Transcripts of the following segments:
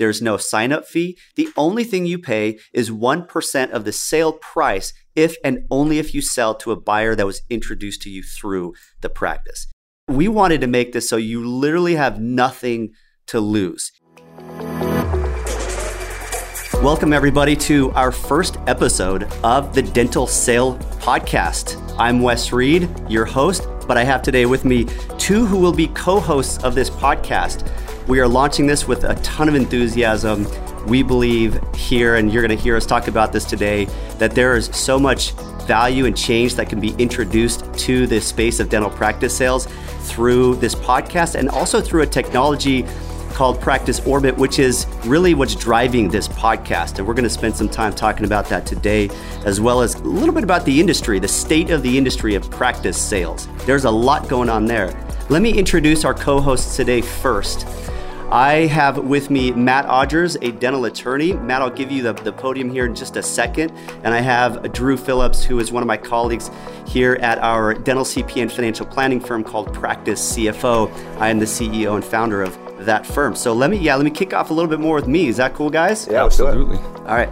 There's no sign up fee. The only thing you pay is 1% of the sale price if and only if you sell to a buyer that was introduced to you through the practice. We wanted to make this so you literally have nothing to lose. Welcome, everybody, to our first episode of the Dental Sale Podcast. I'm Wes Read, your host, but I have today with me two who will be co hosts of this podcast. We are launching this with a ton of enthusiasm. We believe here, and you're going to hear us talk about this today, that there is so much value and change that can be introduced to the space of dental practice sales through this podcast and also through a technology called Practice Orbit, which is really what's driving this podcast. And we're going to spend some time talking about that today, as well as a little bit about the industry, the state of the industry of practice sales. There's a lot going on there. Let me introduce our co hosts today first. I have with me Matt Odgers, a dental attorney. Matt, I'll give you the, the podium here in just a second. And I have Drew Phillips, who is one of my colleagues here at our dental CP and financial planning firm called Practice CFO. I am the CEO and founder of that firm. So let me, yeah, let me kick off a little bit more with me. Is that cool, guys? Yeah, absolutely. All right.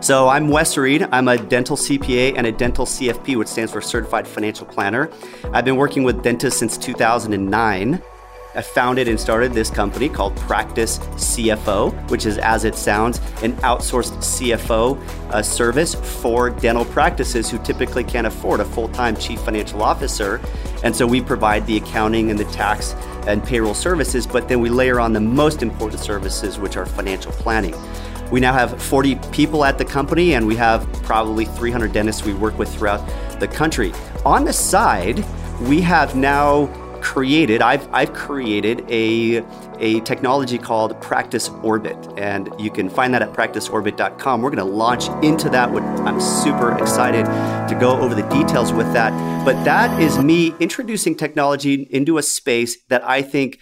So I'm Wes Read. I'm a dental CPA and a dental CFP, which stands for Certified Financial Planner. I've been working with dentists since 2009. I founded and started this company called Practice CFO, which is, as it sounds, an outsourced CFO service for dental practices who typically can't afford a full time chief financial officer. And so we provide the accounting and the tax and payroll services, but then we layer on the most important services, which are financial planning. We now have 40 people at the company, and we have probably 300 dentists we work with throughout the country. On the side, we have now created, I've, I've created a, a technology called Practice Orbit, and you can find that at practiceorbit.com. We're going to launch into that. I'm super excited to go over the details with that. But that is me introducing technology into a space that I think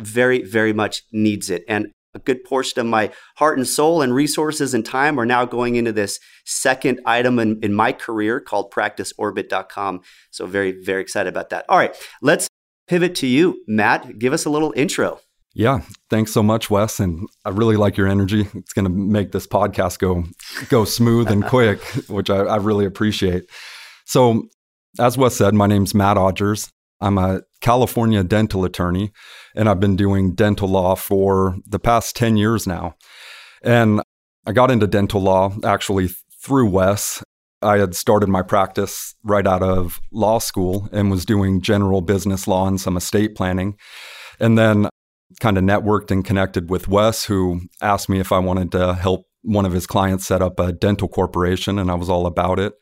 very, very much needs it. And a good portion of my heart and soul and resources and time are now going into this second item in, in my career called practiceorbit.com. So very, very excited about that. All right, let's pivot to you, Matt. Give us a little intro. Yeah, thanks so much, Wes. And I really like your energy. It's going to make this podcast go go smooth and quick, which I, I, really appreciate. So, as Wes said, my name's Matt Odgers. I'm a California dental attorney, and I've been doing dental law for the past 10 years now. And I got into dental law actually through Wes. I had started my practice right out of law school and was doing general business law and some estate planning. And then kind of networked and connected with Wes, who asked me if I wanted to help one of his clients set up a dental corporation, and I was all about it.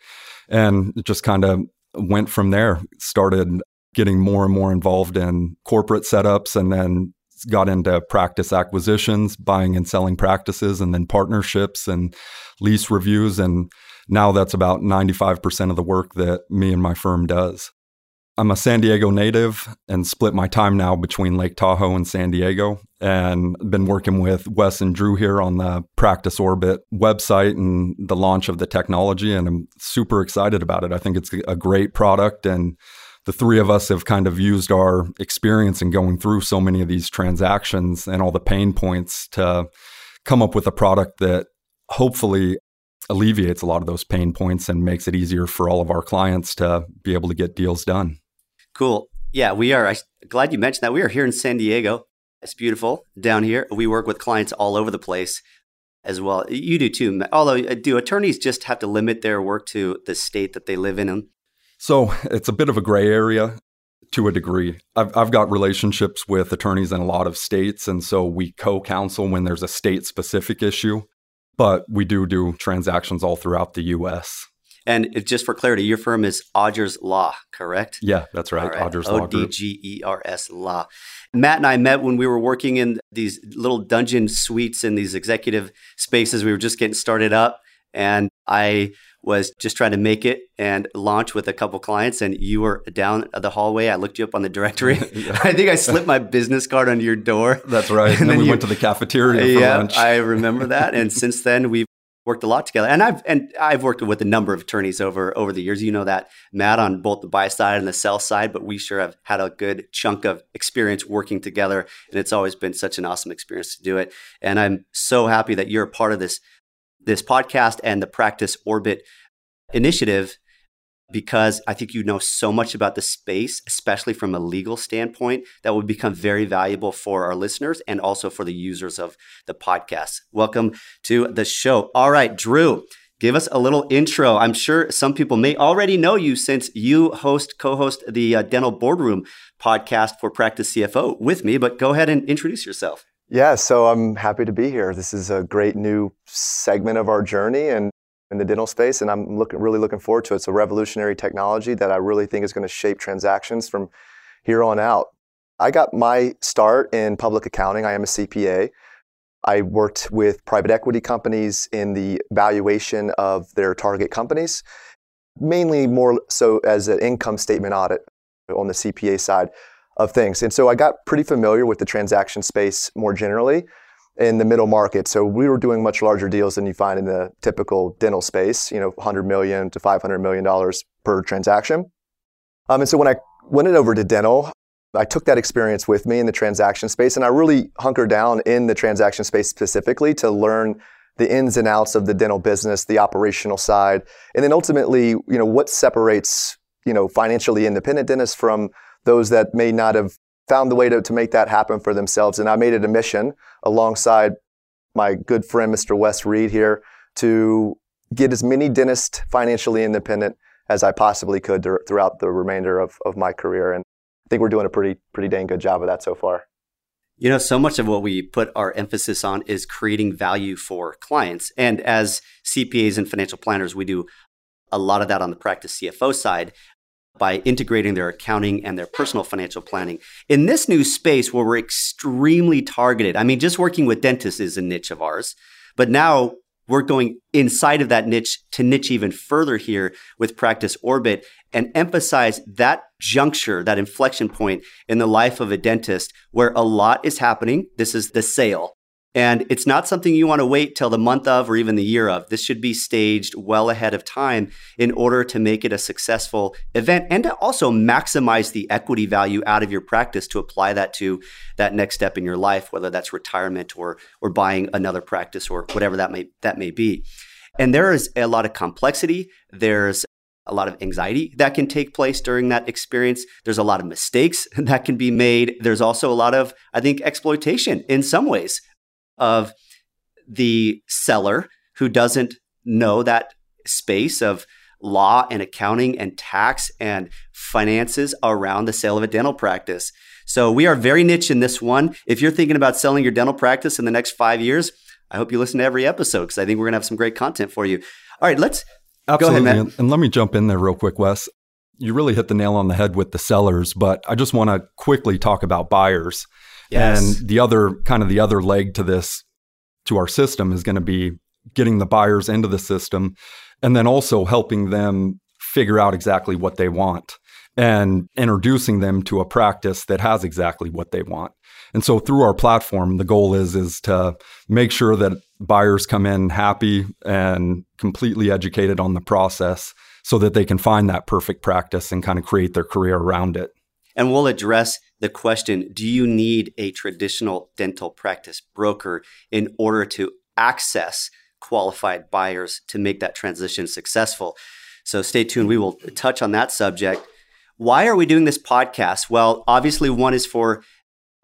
And just kind of went from there, started getting more and more involved in corporate setups and then got into practice acquisitions, buying and selling practices, and then partnerships and lease reviews. And now that's about 95% of the work that me and my firm does. I'm a San Diego native and split my time now between Lake Tahoe and San Diego and been working with Wes and Drew here on the Practice Orbit website and the launch of the technology and I'm super excited about it. I think it's a great product and the three of us have kind of used our experience in going through so many of these transactions and all the pain points to come up with a product that hopefully alleviates a lot of those pain points and makes it easier for all of our clients to be able to get deals done. Cool. Yeah, we are. I'm glad you mentioned that. We are here in San Diego. It's beautiful down here. We work with clients all over the place as well. You do too. Although, uh, do attorneys just have to limit their work to the state that they live in? So it's a bit of a gray area to a degree. I've, I've got relationships with attorneys in a lot of states, and so we co counsel when there's a state specific issue but we do do transactions all throughout the U.S. And just for clarity, your firm is Odgers Law, correct? Yeah, that's right. right. Odgers Law. O D G E R S Law. Matt and I met when we were working in these little dungeon suites in these executive spaces. We were just getting started up. And I was just trying to make it and launch with a couple clients and you were down the hallway i looked you up on the directory yeah. i think i slipped my business card under your door that's right and, and then, then, we you, went to the cafeteria yeah lunch. i remember that and since then we've worked a lot together. And I've and I've worked with a number of attorneys over over the years. You know that Matt on both the buy side and the sell side, but we sure have had a good chunk of experience working together. And it's always been such an awesome experience to do it. And I'm so happy that you're a part of this this podcast and the Practice Orbit initiative because I think you know so much about the space, especially from a legal standpoint, that would become very valuable for our listeners and also for the users of the podcast. Welcome to the show. All right, Drew, give us a little intro. I'm sure some people may already know you since you host, co host the uh, Dental Boardroom podcast for Practice CFO with me, but go ahead and introduce yourself. Yeah, so I'm happy to be here. This is a great new segment of our journey, and in the dental space, and I'm looking, really looking forward to it. It's a revolutionary technology that I really think is going to shape transactions from here on out. I got my start in public accounting. I am a CPA. I worked with private equity companies in the valuation of their target companies, mainly more so as an income statement audit on the CPA side of things. And so I got pretty familiar with the transaction space more generally in the middle market. So we were doing much larger deals than you find in the typical dental space, you know, 100 million to 500 million dollars per transaction. Um, and so when I went over to dental, I took that experience with me in the transaction space, and I really hunkered down in the transaction space specifically to learn the ins and outs of the dental business, the operational side, and then ultimately, you know, what separates, you know, financially independent dentists from those that may not have found the way to, to make that happen for themselves. And I made it a mission alongside my good friend, Mr. Wes Read here, to get as many dentists financially independent as I possibly could throughout the remainder of, of my career. And I think we're doing a pretty, pretty dang good job of that so far. You know, so much of what we put our emphasis on is creating value for clients. And as CPAs and financial planners, we do a lot of that on the practice CFO side by integrating their accounting and their personal financial planning. In this new space where we're extremely targeted, I mean, just working with dentists is a niche of ours, but now we're going inside of that niche to niche even further here with Practice Orbit and emphasize that juncture, that inflection point in the life of a dentist where a lot is happening. This is the sale. And it's not something you want to wait till the month of or even the year of. This should be staged well ahead of time in order to make it a successful event and to also maximize the equity value out of your practice to apply that to that next step in your life, whether that's retirement or or buying another practice or whatever that may that may be. And there is a lot of complexity. There's a lot of anxiety that can take place during that experience. There's a lot of mistakes that can be made. There's also a lot of, I think, exploitation in some ways of the seller who doesn't know that space of law and accounting and tax and finances around the sale of a dental practice. So we are very niche in this one. If you're thinking about selling your dental practice in the next five years, I hope you listen to every episode because I think we're going to have some great content for you. All right, let's Absolutely. go ahead, Matt. And let me jump in there real quick, Wes. You really hit the nail on the head with the sellers, but I just want to quickly talk about buyers. Yes. And the other kind of the other leg to this to our system is going to be getting the buyers into the system and then also helping them figure out exactly what they want and introducing them to a practice that has exactly what they want. And so through our platform, the goal is is to make sure that buyers come in happy and completely educated on the process so that they can find that perfect practice and kind of create their career around it. And we'll address the question do you need a traditional dental practice broker in order to access qualified buyers to make that transition successful? So stay tuned. We will touch on that subject. Why are we doing this podcast? Well, obviously, one is for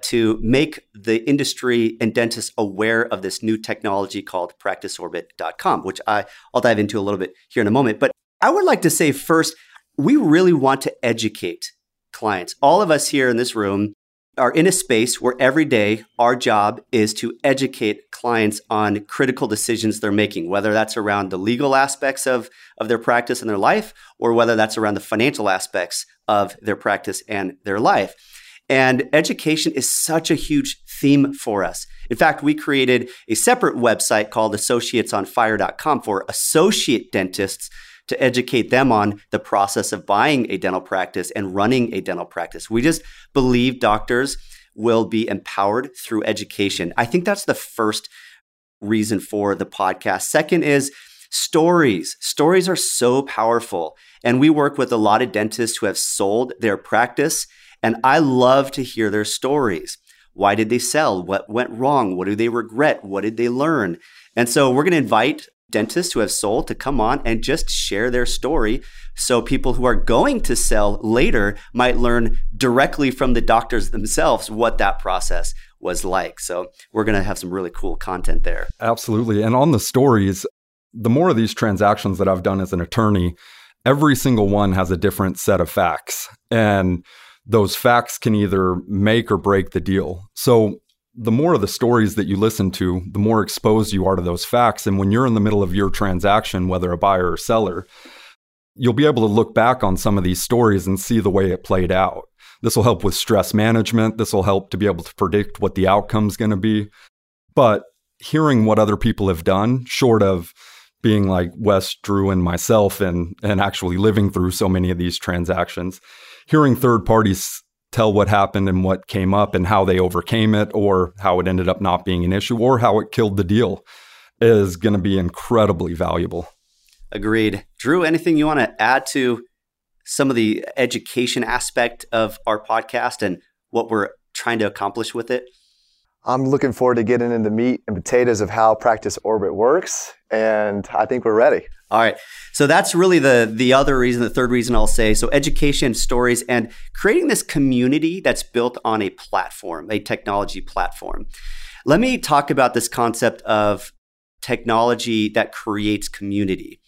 to make the industry and dentists aware of this new technology called practiceorbit.com, which I, I'll dive into a little bit here in a moment. But I would like to say first, we really want to educate clients. All of us here in this room are in a space where every day our job is to educate clients on critical decisions they're making, whether that's around the legal aspects of, of their practice and their life, or whether that's around the financial aspects of their practice and their life. And education is such a huge theme for us. In fact, we created a separate website called associatesonfire.com for associate dentists to educate them on the process of buying a dental practice and running a dental practice. We just believe doctors will be empowered through education. I think that's the first reason for the podcast. Second is stories. Stories are so powerful. And we work with a lot of dentists who have sold their practice. And I love to hear their stories. Why did they sell? What went wrong? What do they regret? What did they learn? And so we're going to invite dentists who have sold to come on and just share their story so people who are going to sell later might learn directly from the doctors themselves what that process was like. So we're going to have some really cool content there. Absolutely. And on the stories, the more of these transactions that I've done as an attorney, every single one has a different set of facts. And those facts can either make or break the deal. So the more of the stories that you listen to, the more exposed you are to those facts. And when you're in the middle of your transaction, whether a buyer or seller, you'll be able to look back on some of these stories and see the way it played out. This will help with stress management. This will help to be able to predict what the outcome's going to be. But hearing what other people have done, short of being like Wes, Drew, and myself, and and actually living through so many of these transactions, hearing third parties tell what happened and what came up and how they overcame it or how it ended up not being an issue or how it killed the deal is going to be incredibly valuable. Agreed. Drew, anything you want to add to some of the education aspect of our podcast and what we're trying to accomplish with it? I'm looking forward to getting into the meat and potatoes of how Practice Orbit works, and I think we're ready. All right. So that's really the the other reason, the third reason I'll say. So education, stories, and creating this community that's built on a platform, a technology platform. Let me talk about this concept of technology that creates community.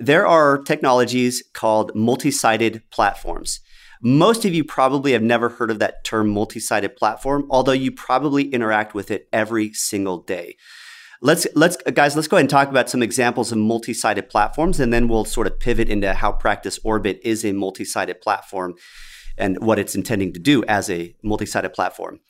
There are technologies called multi-sided platforms. Most of you probably have never heard of that term multi sided platform, although you probably interact with it every single day. Let's let's uh, guys, let's go ahead and talk about some examples of multi-sided platforms, and then we'll sort of pivot into how Practice Orbit is a multi-sided platform and what it's intending to do as a multi-sided platform.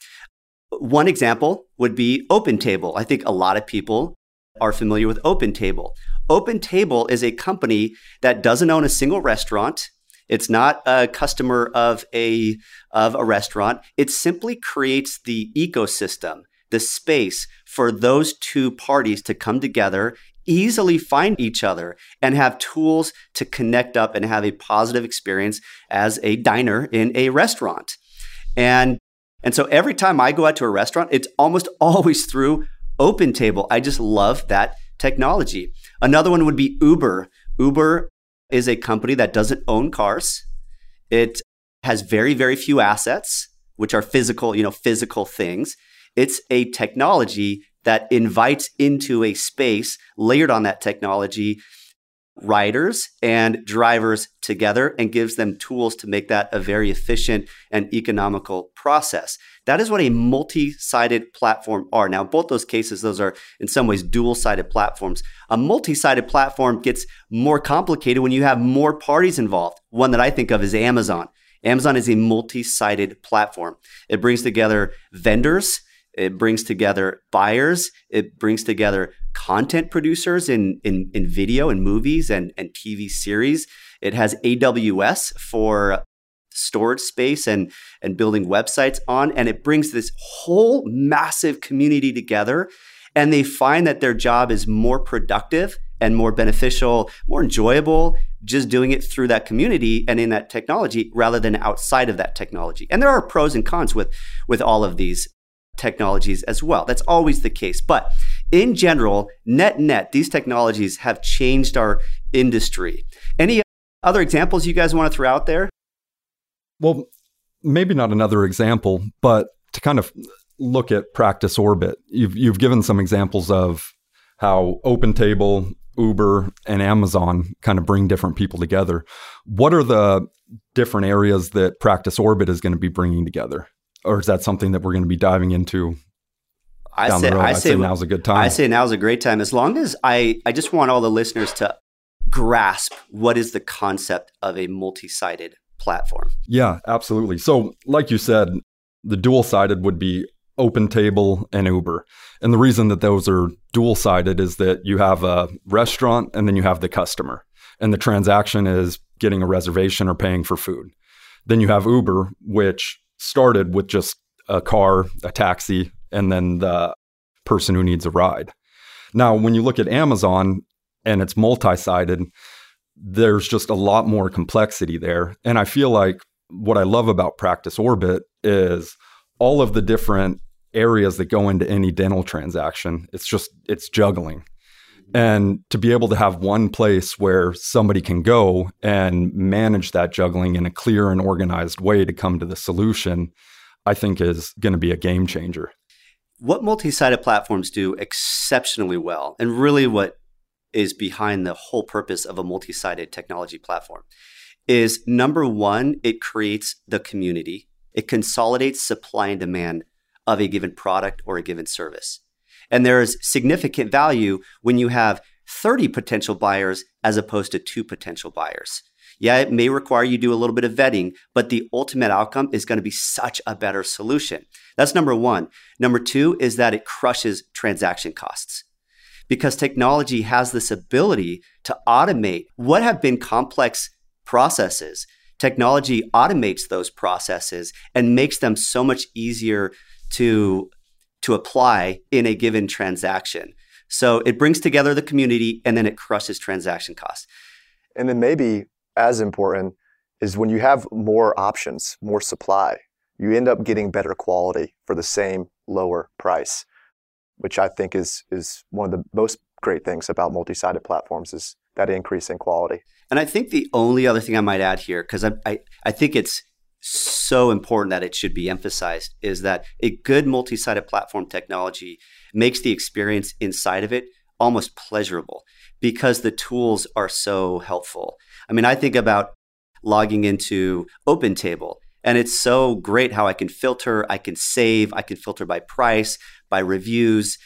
One example would be OpenTable. I think a lot of people are familiar with OpenTable. OpenTable is a company that doesn't own a single restaurant. It's not a customer of a of a restaurant. It simply creates the ecosystem, the space for those two parties to come together, easily find each other, and have tools to connect up and have a positive experience as a diner in a restaurant. And and so every time I go out to a restaurant, it's almost always through OpenTable. I just love that technology. Another one would be Uber. Uber is a company that doesn't own cars. It has very, very few assets, which are physical, you know, physical things. It's a technology that invites into a space layered on that technology riders and drivers together and gives them tools to make that a very efficient and economical process. That is what a multi sided platform are. Now, both those cases, those are in some ways dual sided platforms. A multi sided platform gets more complicated when you have more parties involved. One that I think of is Amazon. Amazon is a multi sided platform, it brings together vendors it brings together buyers. It brings together content producers in, in, in video and movies and, and TV series. It has AWS for storage space and, and building websites on. And it brings this whole massive community together. And they find that their job is more productive and more beneficial, more enjoyable, just doing it through that community and in that technology rather than outside of that technology. And there are pros and cons with, with all of these technologies as well. That's always the case. But in general, net net, these technologies have changed our industry. Any other examples you guys want to throw out there? Well, maybe not another example, but to kind of look at practice orbit, you've you've given some examples of how OpenTable, Uber, and Amazon kind of bring different people together. What are the different areas that practice orbit is going to be bringing together? Or is that something that we're going to be diving into I say, I say, say now's a good time. I say now's a great time. As long as I, I just want all the listeners to grasp what is the concept of a multi-sided platform. Yeah, absolutely. So, like you said, the dual-sided would be OpenTable and Uber. And the reason that those are dual-sided is that you have a restaurant and then you have the customer. And the transaction is getting a reservation or paying for food. Then you have Uber, which started with just a car, a taxi, and then the person who needs a ride. Now, when you look at Amazon and it's multi sided, there's just a lot more complexity there. And I feel like what I love about Practice Orbit is all of the different areas that go into any dental transaction. It's just, it's juggling. And to be able to have one place where somebody can go and manage that juggling in a clear and organized way to come to the solution, I think is going to be a game changer. What multi sided platforms do exceptionally well, and really what is behind the whole purpose of a multi sided technology platform, is number one, it creates the community, it consolidates supply and demand of a given product or a given service. And there's significant value when you have 30 potential buyers as opposed to two potential buyers. Yeah, it may require you do a little bit of vetting, but the ultimate outcome is going to be such a better solution. That's number one. Number two is that it crushes transaction costs because technology has this ability to automate what have been complex processes. Technology automates those processes and makes them so much easier to to apply in a given transaction. So it brings together the community and then it crushes transaction costs. And then maybe as important is when you have more options, more supply, you end up getting better quality for the same lower price, which I think is is one of the most great things about multi-sided platforms is that increase in quality. And I think the only other thing I might add here, because I, I, I think it's so important that it should be emphasized is that a good multi-sided platform technology makes the experience inside of it almost pleasurable because the tools are so helpful. I mean, I think about logging into OpenTable and it's so great how I can filter, I can save, I can filter by price, by reviews.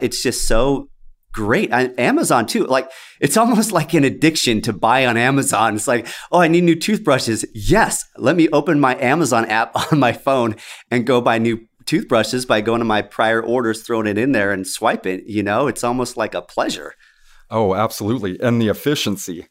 It's just so great. Amazon too. Like it's almost like an addiction to buy on Amazon. It's like, oh, I need new toothbrushes. Yes, let me open my Amazon app on my phone and go buy new toothbrushes by going to my prior orders, throwing it in there and swipe it. You know, it's almost like a pleasure. Oh, absolutely. And the efficiency.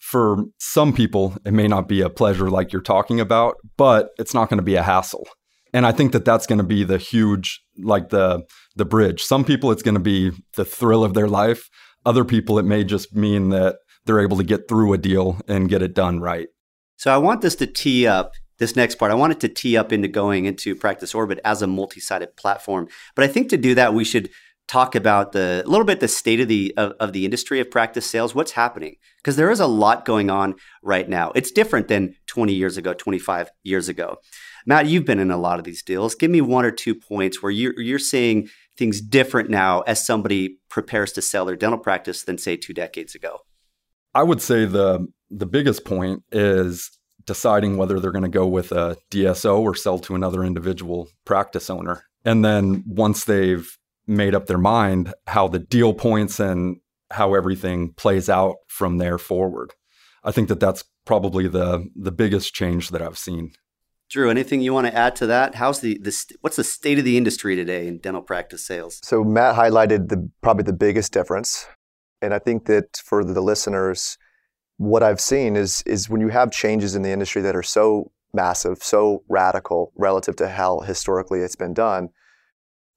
For some people, it may not be a pleasure like you're talking about, but it's not going to be a hassle and i think that that's going to be the huge like the the bridge. Some people it's going to be the thrill of their life. Other people it may just mean that they're able to get through a deal and get it done right. So i want this to tee up this next part i want it to tee up into going into practice orbit as a multi-sided platform. But i think to do that we should talk about the a little bit the state of the of, of the industry of practice sales what's happening. Because there is a lot going on right now. It's different than 20 years ago 25 years ago. Matt you've been in a lot of these deals. Give me one or two points where you're, you're seeing things different now as somebody prepares to sell their dental practice than say two decades ago i would say the the biggest point is deciding whether they're going to go with a dso or sell to another individual practice owner and then once they've made up their mind how the deal points and how everything plays out from there forward. I think that that's probably the the biggest change that I've seen. Drew, anything you want to add to that? How's the, the what's the state of the industry today in dental practice sales? So Matt highlighted the probably the biggest difference, and I think that for the listeners, what I've seen is is when you have changes in the industry that are so massive, so radical relative to how historically it's been done,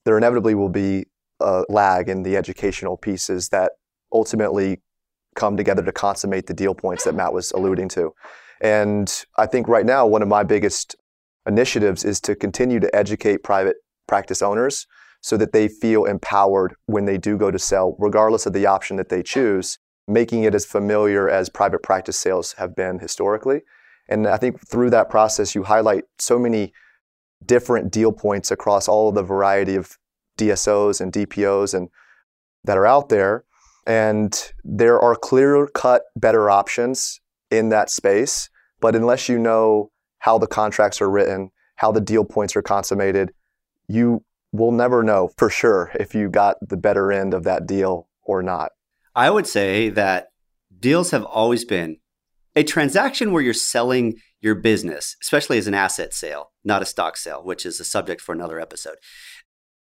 there inevitably will be a lag in the educational pieces that ultimately come together to consummate the deal points that Matt was alluding to. And I think right now, one of my biggest initiatives is to continue to educate private practice owners so that they feel empowered when they do go to sell, regardless of the option that they choose, making it as familiar as private practice sales have been historically. And I think through that process, you highlight so many different deal points across all of the variety of DSOs and DPOs and that are out there. And there are clear cut better options in that space. But unless you know how the contracts are written, how the deal points are consummated, you will never know for sure if you got the better end of that deal or not. I would say that deals have always been a transaction where you're selling your business, especially as an asset sale, not a stock sale, which is a subject for another episode.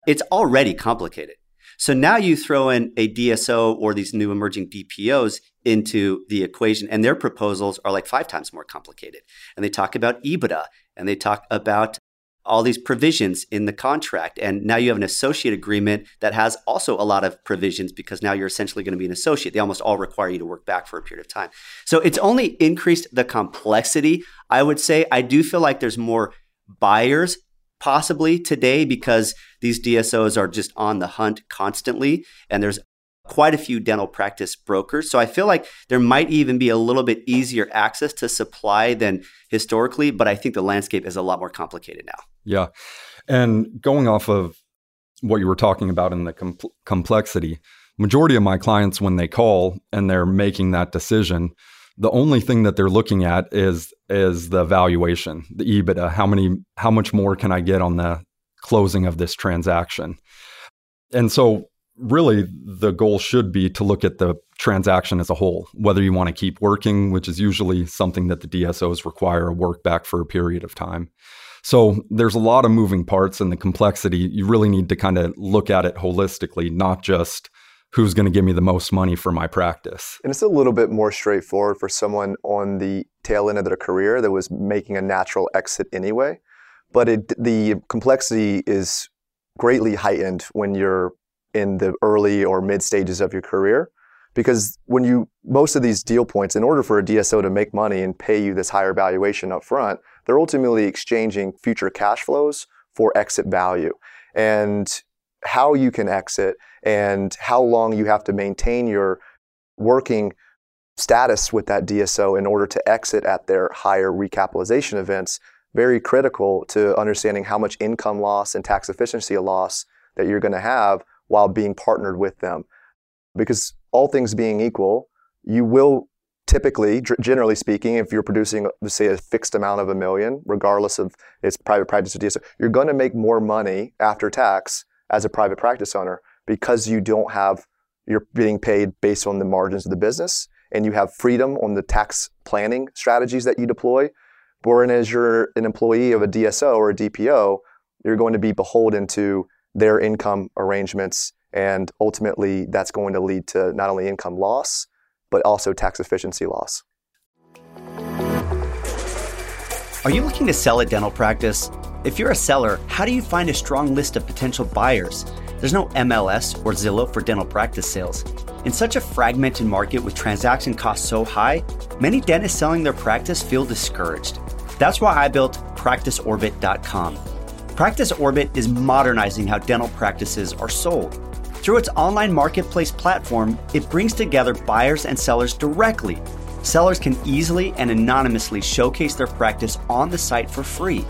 It's already complicated. So now you throw in a DSO or these new emerging DPOs into the equation, and their proposals are like five times more complicated. And they talk about EBITDA and they talk about all these provisions in the contract. And now you have an associate agreement that has also a lot of provisions because now you're essentially going to be an associate. They almost all require you to work back for a period of time. So it's only increased the complexity. I would say I do feel like there's more buyers possibly today because these DSOs are just on the hunt constantly and there's quite a few dental practice brokers. So I feel like there might even be a little bit easier access to supply than historically, but I think the landscape is a lot more complicated now. Yeah. And going off of what you were talking about in the com- complexity, majority of my clients when they call and they're making that decision, the only thing that they're looking at is is the valuation, the EBITDA, how many how much more can I get on the closing of this transaction? And so really the goal should be to look at the transaction as a whole, whether you want to keep working, which is usually something that the DSOs require a work back for a period of time. So there's a lot of moving parts and the complexity. You really need to kind of look at it holistically, not just who's going to give me the most money for my practice. And it's a little bit more straightforward for someone on the tail end of their career that was making a natural exit anyway. But it, the complexity is greatly heightened when you're in the early or mid stages of your career. Because when you, most of these deal points, in order for a DSO to make money and pay you this higher valuation up front, they're ultimately exchanging future cash flows for exit value. And how you can exit and how long you have to maintain your working status with that DSO in order to exit at their higher recapitalization events, very critical to understanding how much income loss and tax efficiency loss that you're going to have while being partnered with them. Because all things being equal, you will typically, generally speaking, if you're producing, say, a fixed amount of a million, regardless of its private practice or DSO, you're going to make more money after tax as a private practice owner because you don't have, you're being paid based on the margins of the business and you have freedom on the tax planning strategies that you deploy. Whereas as you're an employee of a DSO or a DPO, you're going to be beholden to their income arrangements. And ultimately, that's going to lead to not only income loss, but also tax efficiency loss. Are you looking to sell a dental practice? If you're a seller, how do you find a strong list of potential buyers? There's no MLS or Zillow for dental practice sales. In such a fragmented market with transaction costs so high, many dentists selling their practice feel discouraged. That's why I built PracticeOrbit.com. Practice Orbit is modernizing how dental practices are sold. Through its online marketplace platform, it brings together buyers and sellers directly. Sellers can easily and anonymously showcase their practice on the site for free.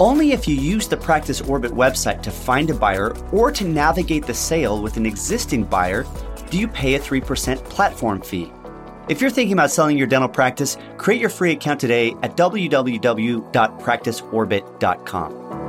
Only if you use the Practice Orbit website to find a buyer or to navigate the sale with an existing buyer do you pay a 3% platform fee. If you're thinking about selling your dental practice, create your free account today at www.practiceorbit.com.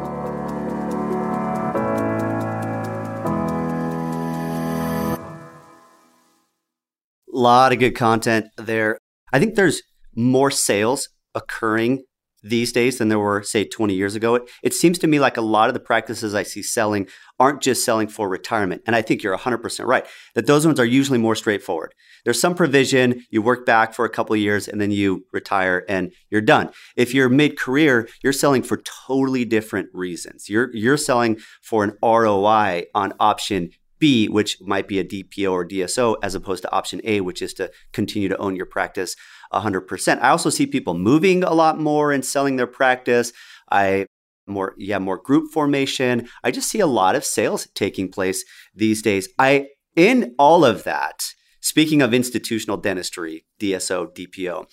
lot of good content there. I think there's more sales occurring these days than there were, say, 20 years ago. It, it, seems to me like a lot of the practices I see selling aren't just selling for retirement. And I think you're 100% right that those ones are usually more straightforward. There's some provision, you work back for a couple years and then you retire and you're done. If you're mid career, you're selling for totally different reasons. You're, you're selling for an ROI on option B, which might be a DPO or DSO, as opposed to option A, which is to continue to own your practice 100%. I also see people moving a lot more and selling their practice. I more yeah more group formation. I just see a lot of sales taking place these days. I in all of that. Speaking of institutional dentistry, DSO, DPO,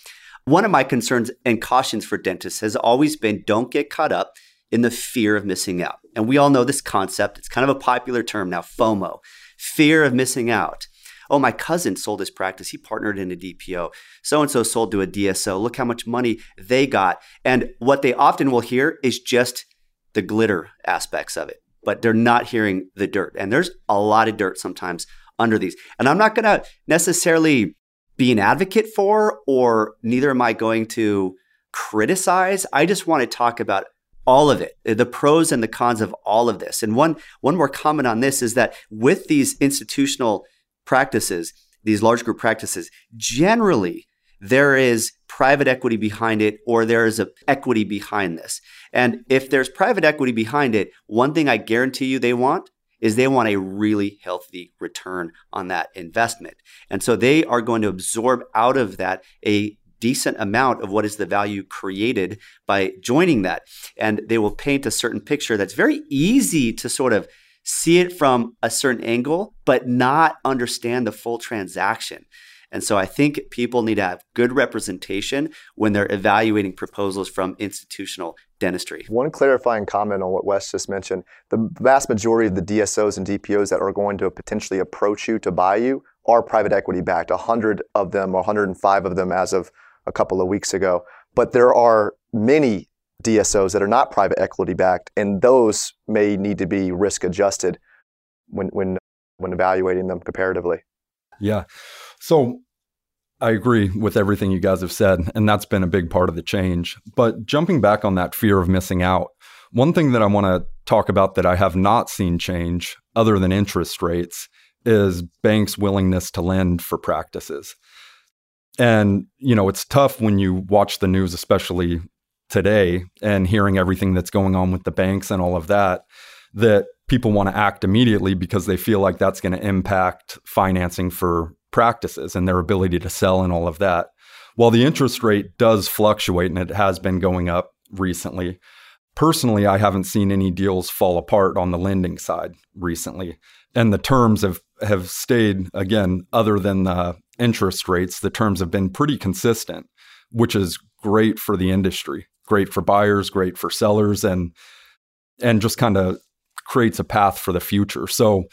one of my concerns and cautions for dentists has always been don't get caught up in the fear of missing out. And we all know this concept. It's kind of a popular term now FOMO, fear of missing out. Oh, my cousin sold his practice. He partnered in a DPO. So and so sold to a DSO. Look how much money they got. And what they often will hear is just the glitter aspects of it, but they're not hearing the dirt. And there's a lot of dirt sometimes under these. And I'm not going to necessarily be an advocate for, or neither am I going to criticize. I just want to talk about all of it, the pros and the cons of all of this. And one one more comment on this is that with these institutional practices, these large group practices, generally there is private equity behind it or there is a equity behind this. And if there's private equity behind it, one thing I guarantee you they want is they want a really healthy return on that investment. And so they are going to absorb out of that a decent amount of what is the value created by joining that. And they will paint a certain picture that's very easy to sort of see it from a certain angle, but not understand the full transaction. And so I think people need to have good representation when they're evaluating proposals from institutional dentistry. One clarifying comment on what Wes just mentioned the vast majority of the DSOs and DPOs that are going to potentially approach you to buy you are private equity backed. 100 of them, or 105 of them as of a couple of weeks ago. But there are many DSOs that are not private equity backed, and those may need to be risk adjusted when, when, when evaluating them comparatively. Yeah. So I agree with everything you guys have said, and that's been a big part of the change. But jumping back on that fear of missing out, one thing that I want to talk about that I have not seen change, other than interest rates, is banks' willingness to lend for practices. And, you know, it's tough when you watch the news, especially today, and hearing everything that's going on with the banks and all of that, that people want to act immediately because they feel like that's going to impact financing for practices and their ability to sell and all of that. While the interest rate does fluctuate and it has been going up recently, personally, I haven't seen any deals fall apart on the lending side recently. And the terms have, have stayed, again, other than the interest rates, the terms have been pretty consistent, which is great for the industry, great for buyers, great for sellers, and and just kind of creates a path for the future. So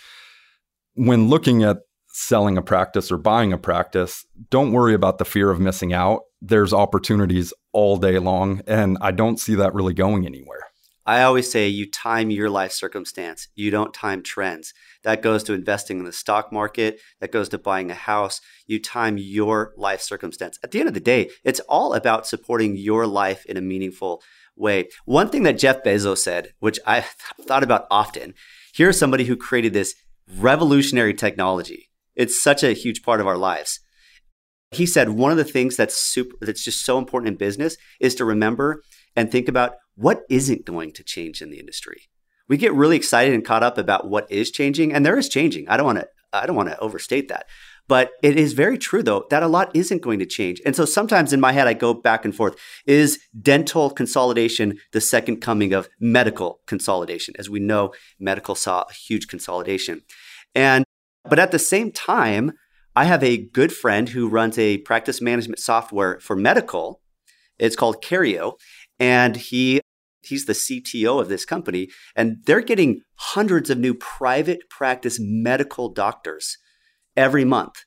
when looking at selling a practice or buying a practice, don't worry about the fear of missing out. There's opportunities all day long, and I don't see that really going anywhere. I always say you time your life circumstance. You don't time trends. That goes to investing in the stock market. That goes to buying a house. You time your life circumstance. At the end of the day, it's all about supporting your life in a meaningful way. One thing that Jeff Bezos said, which I've thought about often, here's somebody who created this revolutionary technology it's such a huge part of our lives. He said one of the things that's super that's just so important in business is to remember and think about what isn't going to change in the industry. We get really excited and caught up about what is changing and there is changing. I don't want to I don't want to overstate that. But it is very true, though, that a lot isn't going to change. And so sometimes in my head, I go back and forth. Is dental consolidation the second coming of medical consolidation? As we know, medical saw a huge consolidation. And but at the same time, I have a good friend who runs a practice management software for medical. It's called Kareo, and he he's the CTO of this company, and they're getting hundreds of new private practice medical doctors every month.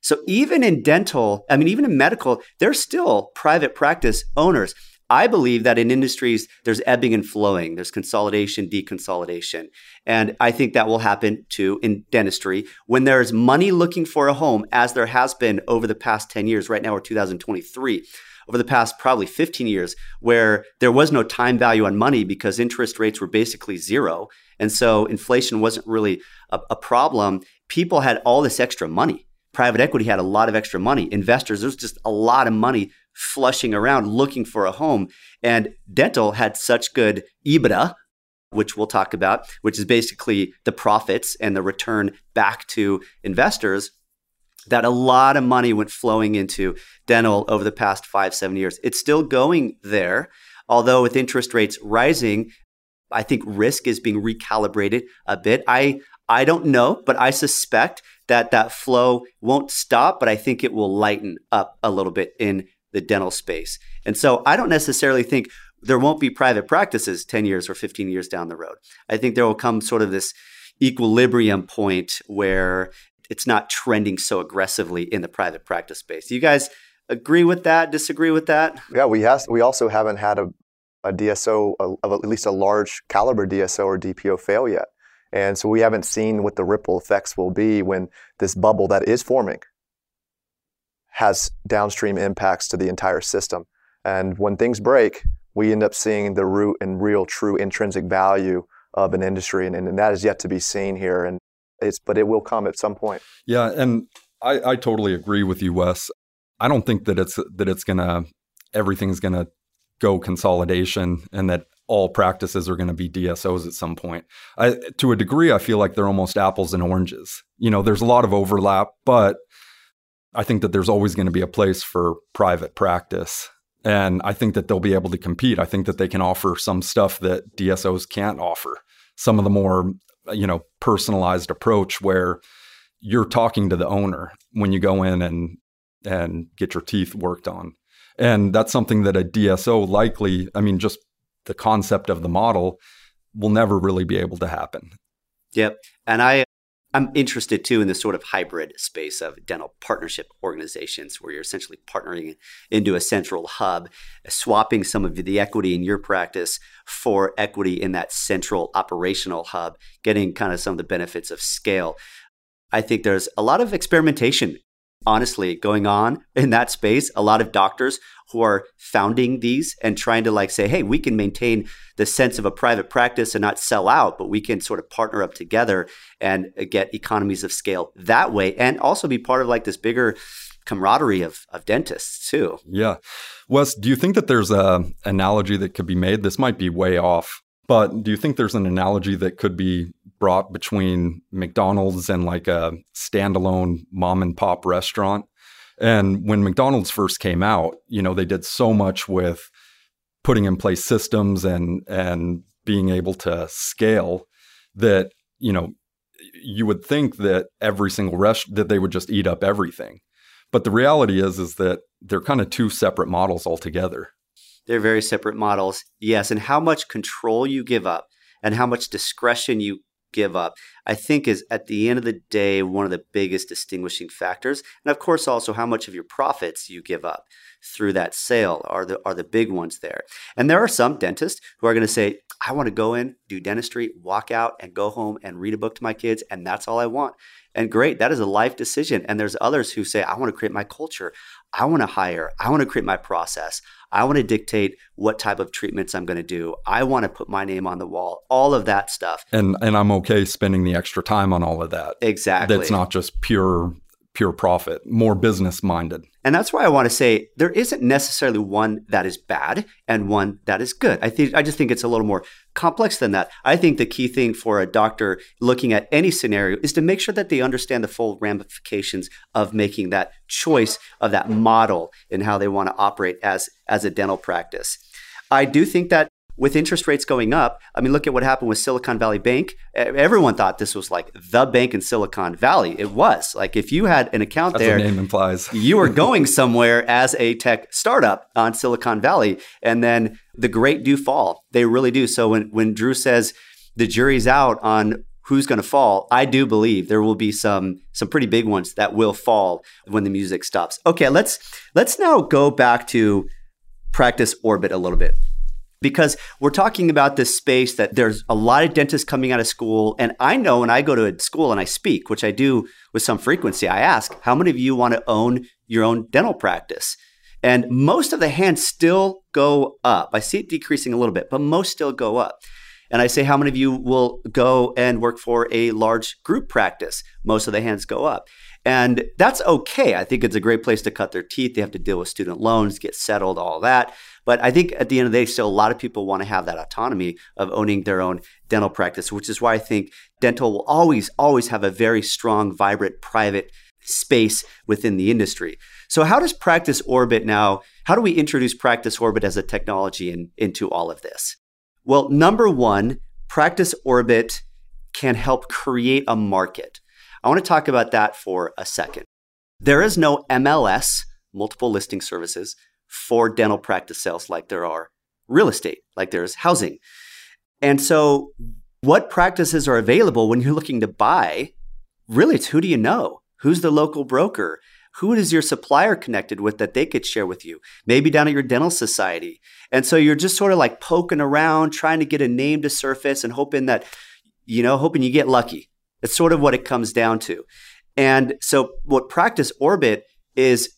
So even in dental, I mean, even in medical, they're still private practice owners. I believe that in industries, there's ebbing and flowing, there's consolidation, deconsolidation. And I think that will happen too in dentistry. When there's money looking for a home, as there has been over the past 10 years, right now we're 2023, over the past probably 15 years, where there was no time value on money because interest rates were basically zero. And so inflation wasn't really a, a problem. People had all this extra money private equity had a lot of extra money. Investors, there's just a lot of money flushing around looking for a home. And dental had such good EBITDA, which we'll talk about, which is basically the profits and the return back to investors, that a lot of money went flowing into dental over the past five, seven years. It's still going there, although with interest rates rising, I think risk is being recalibrated a bit. I I don't know, but I suspect that that flow won't stop, but I think it will lighten up a little bit in the dental space. And so I don't necessarily think there won't be private practices 10 years or 15 years down the road. I think there will come sort of this equilibrium point where it's not trending so aggressively in the private practice space. Do you guys agree with that? Disagree with that? Yeah, we has we also haven't had a, a DSO of at least a large caliber DSO or DPO fail yet. And so we haven't seen what the ripple effects will be when this bubble that is forming has downstream impacts to the entire system. And when things break, we end up seeing the root and real true intrinsic value of an industry. And, and that is yet to be seen here. And it's, but it will come at some point. Yeah. And I, I totally agree with you, Wes. I don't think that it's that it's gonna everything's gonna go consolidation and that all practices are going to be DSOs at some point. I, to a degree, I feel like they're almost apples and oranges. You know, there's a lot of overlap, but I think that there's always going to be a place for private practice. And I think that they'll be able to compete. I think that they can offer some stuff that DSOs can't offer. Some of the more, you know, personalized approach where you're talking to the owner when you go in and and get your teeth worked on. And that's something that a DSO likely, I mean, just the concept of the model will never really be able to happen. Yep. And I I'm interested too in this sort of hybrid space of dental partnership organizations where you're essentially partnering into a central hub, swapping some of the equity in your practice for equity in that central operational hub, getting kind of some of the benefits of scale. I think there's a lot of experimentation honestly going on in that space a lot of doctors who are founding these and trying to like say hey we can maintain the sense of a private practice and not sell out but we can sort of partner up together and uh, get economies of scale that way and also be part of like this bigger camaraderie of, of dentists too. Yeah. Wes do you think that there's a analogy that could be made? This might be way off but do you think there's an analogy that could be brought between McDonald's and like a standalone mom and pop restaurant? And when McDonald's first came out, you know, they did so much with putting in place systems and and being able to scale that, you know, you would think that every single rest that they would just eat up everything. But the reality is is that they're kind of two separate models altogether. They're very separate models. Yes. And how much control you give up and how much discretion you give up, I think is at the end of the day one of the biggest distinguishing factors. And of course, also how much of your profits you give up through that sale are the are the big ones there. And there are some dentists who are going to say, I want to go in, do dentistry, walk out, and go home and read a book to my kids, and that's all I want. And great, that is a life decision. And there's others who say, I want to create my culture. I want to hire. I want to create my process. I want to dictate what type of treatments I'm going to do. I want to put my name on the wall. All of that stuff. And and I'm okay spending the extra time on all of that. Exactly. That's not just pure pure profit, more business minded. And that's why I want to say there isn't necessarily one that is bad and one that is good. I think I just think it's a little more complex than that. I think the key thing for a doctor looking at any scenario is to make sure that they understand the full ramifications of making that choice of that model and how they want to operate as as a dental practice. I do think that with interest rates going up, I mean, look at what happened with Silicon Valley Bank. Everyone thought this was like the bank in Silicon Valley. It was like if you had an account That's there, name implies you were going somewhere as a tech startup on Silicon Valley, and then the great do fall. They really do. So when when Drew says the jury's out on who's going to fall, I do believe there will be some some pretty big ones that will fall when the music stops. Okay, let's let's now go back to practice orbit a little bit because we're talking about this space that there's a lot of dentists coming out of school. And I know when I go to a school and I speak, which I do with some frequency, I ask, how many of you want to own your own dental practice? And most of the hands still go up. I see it decreasing a little bit, but most still go up. And I say, how many of you will go and work for a large group practice? Most of the hands go up. And that's okay. I think it's a great place to cut their teeth. They have to deal with student loans, get settled, all that. But I think at the end of the day, still a lot of people want to have that autonomy of owning their own dental practice, which is why I think dental will always, always have a very strong, vibrant, private space within the industry. So, how does Practice Orbit now? How do we introduce Practice Orbit as a technology in, into all of this? Well, number one, Practice Orbit can help create a market. I want to talk about that for a second. There is no MLS, multiple listing services, for dental practice sales like there are real estate, like there's housing. And so, what practices are available when you're looking to buy? Really, it's who do you know? Who's the local broker? Who is your supplier connected with that they could share with you? Maybe down at your dental society. And so you're just sort of like poking around, trying to get a name to surface and hoping that, you know, hoping you get lucky. It's sort of what it comes down to. And so, what Practice Orbit is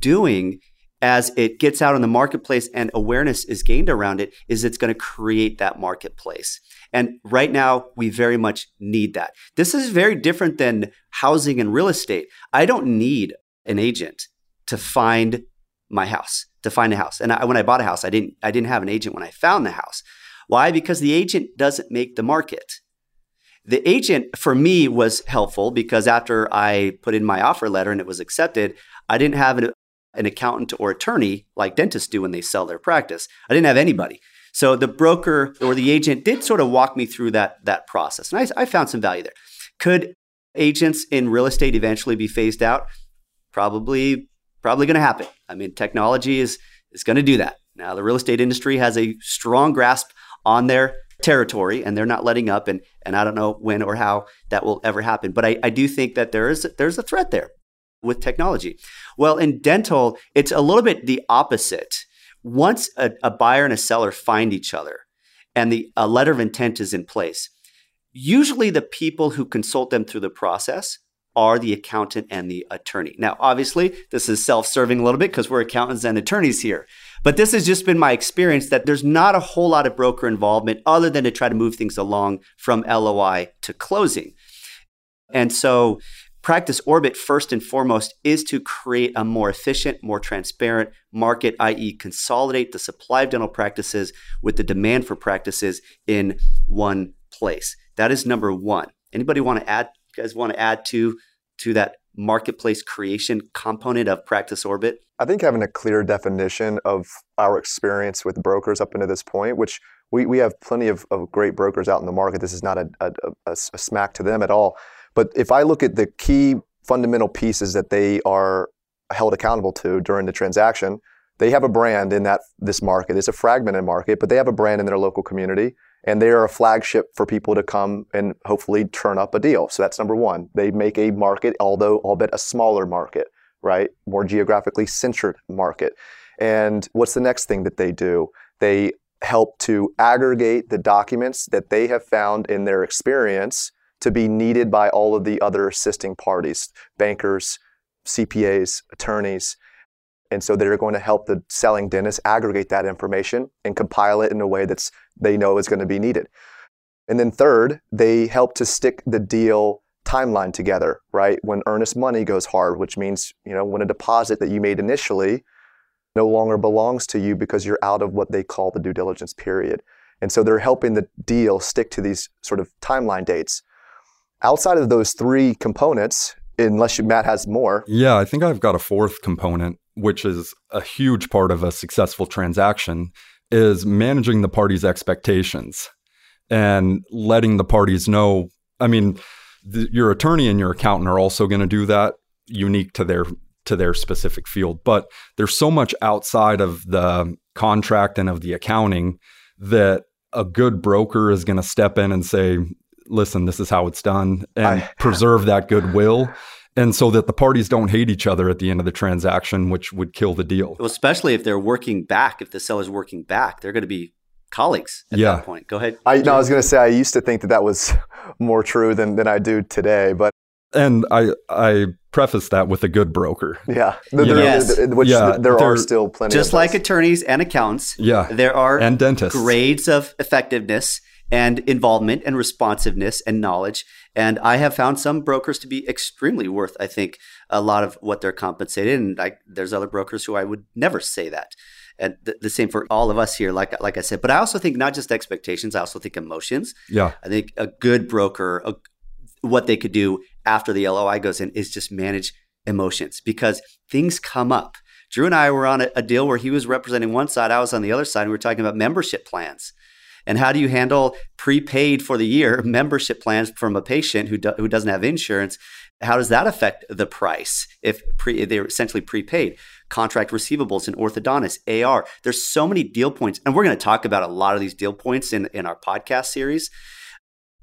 doing as it gets out in the marketplace and awareness is gained around it is it's going to create that marketplace. And right now, we very much need that. This is very different than housing and real estate. I don't need an agent to find my house, to find a house. And I, when I bought a house, I didn't I didn't have an agent when I found the house. Why? Because the agent doesn't make the market. The agent for me was helpful because after I put in my offer letter and it was accepted, I didn't have an, an accountant or attorney like dentists do when they sell their practice. I didn't have anybody. So the broker or the agent did sort of walk me through that, that process. And I, I found some value there. Could agents in real estate eventually be phased out? Probably, probably going to happen. I mean, technology is, is going to do that. Now, the real estate industry has a strong grasp on their territory and they're not letting up and and I don't know when or how that will ever happen. But I, I do think that there is there's a threat there with technology. Well, in dental, it's a little bit the opposite. Once a, a buyer and a seller find each other and the a letter of intent is in place, usually the people who consult them through the process are the accountant and the attorney. Now, obviously, this is self serving a little bit because we're accountants and attorneys here. But this has just been my experience that there's not a whole lot of broker involvement other than to try to move things along from LOI to closing. And so, Practice Orbit, first and foremost, is to create a more efficient, more transparent market, i.e., consolidate the supply of dental practices with the demand for practices in one place. That is number one. Anybody want to add? You guys want to add to to that marketplace creation component of Practice Orbit? I think having a clear definition of our experience with brokers up into this point, which we, we have plenty of, of great brokers out in the market. This is not a, a, a, a smack to them at all. But if I look at the key fundamental pieces that they are held accountable to during the transaction, they have a brand in that this market. It's a fragmented market, but they have a brand in their local community and they are a flagship for people to come and hopefully turn up a deal. So that's number one. They make a market, although albeit a smaller market, right? More geographically centered market. And what's the next thing that they do? They help to aggregate the documents that they have found in their experience to be needed by all of the other assisting parties, bankers, CPAs, attorneys. And so they're going to help the selling dentist aggregate that information and compile it in a way that's they know is going to be needed. And then third, they help to stick the deal timeline together, right? When earnest money goes hard, which means, you know, when a deposit that you made initially no longer belongs to you because you're out of what they call the due diligence period. And so they're helping the deal stick to these sort of timeline dates. Outside of those three components, unless you, Matt has more. Yeah, I think I've got a fourth component, which is a huge part of a successful transaction, is managing the parties' expectations and letting the parties know. I mean, the, your attorney and your accountant are also going to do that, unique to their to their specific field. But there's so much outside of the contract and of the accounting that a good broker is going to step in and say, listen, this is how it's done, and I, preserve that goodwill. And so that the parties don't hate each other at the end of the transaction, which would kill the deal. Well, especially if they're working back, if the seller's working back, they're going to be colleagues at yeah. that point. Go ahead. I, no, I was going to say I used to think that that was more true than, than I do today, but and I I preface that with a good broker. Yeah, there, yes. which yeah, there are still plenty. Just like attorneys and accountants. Yeah, there are and dentists grades of effectiveness and involvement and responsiveness and knowledge. And I have found some brokers to be extremely worth, I think, a lot of what they're compensated. And I, there's other brokers who I would never say that. And th- the same for all of us here, like like I said. But I also think not just expectations. I also think emotions. Yeah. I think a good broker, a, what they could do after the LOI goes in is just manage emotions because things come up. Drew and I were on a, a deal where he was representing one side, I was on the other side. And we were talking about membership plans and how do you handle prepaid for the year membership plans from a patient who, do, who doesn't have insurance? How does that affect the price if pre, they're essentially prepaid? Contract receivables and orthodontists, AR. There's so many deal points, and we're going to talk about a lot of these deal points in, in our podcast series.